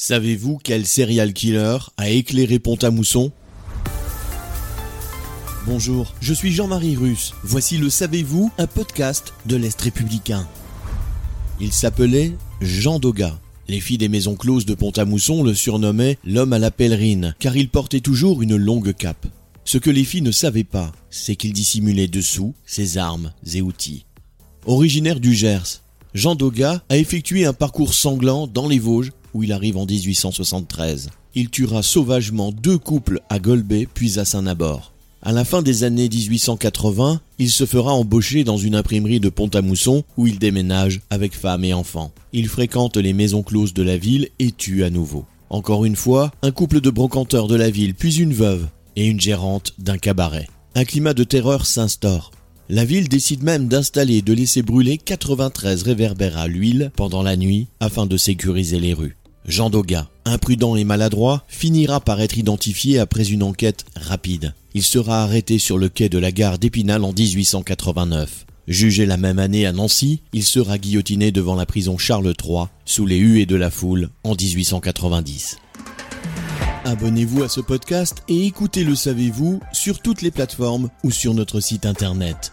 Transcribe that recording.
Savez-vous quel serial killer a éclairé Pont-à-Mousson? Bonjour, je suis Jean-Marie Russe. Voici le Savez-vous, un podcast de l'Est républicain. Il s'appelait Jean Doga. Les filles des maisons closes de Pont-à-Mousson le surnommaient l'homme à la pèlerine, car il portait toujours une longue cape. Ce que les filles ne savaient pas, c'est qu'il dissimulait dessous ses armes et outils. Originaire du Gers, Jean Doga a effectué un parcours sanglant dans les Vosges il arrive en 1873. Il tuera sauvagement deux couples à Golbet puis à Saint-Nabord. À la fin des années 1880, il se fera embaucher dans une imprimerie de Pont-à-Mousson où il déménage avec femme et enfants. Il fréquente les maisons closes de la ville et tue à nouveau. Encore une fois, un couple de brocanteurs de la ville, puis une veuve et une gérante d'un cabaret. Un climat de terreur s'instaure. La ville décide même d'installer et de laisser brûler 93 réverbères à l'huile pendant la nuit afin de sécuriser les rues. Jean Doga, imprudent et maladroit, finira par être identifié après une enquête rapide. Il sera arrêté sur le quai de la gare d'Épinal en 1889. Jugé la même année à Nancy, il sera guillotiné devant la prison Charles III sous les huées de la foule en 1890. Abonnez-vous à ce podcast et écoutez Le Savez-vous sur toutes les plateformes ou sur notre site internet.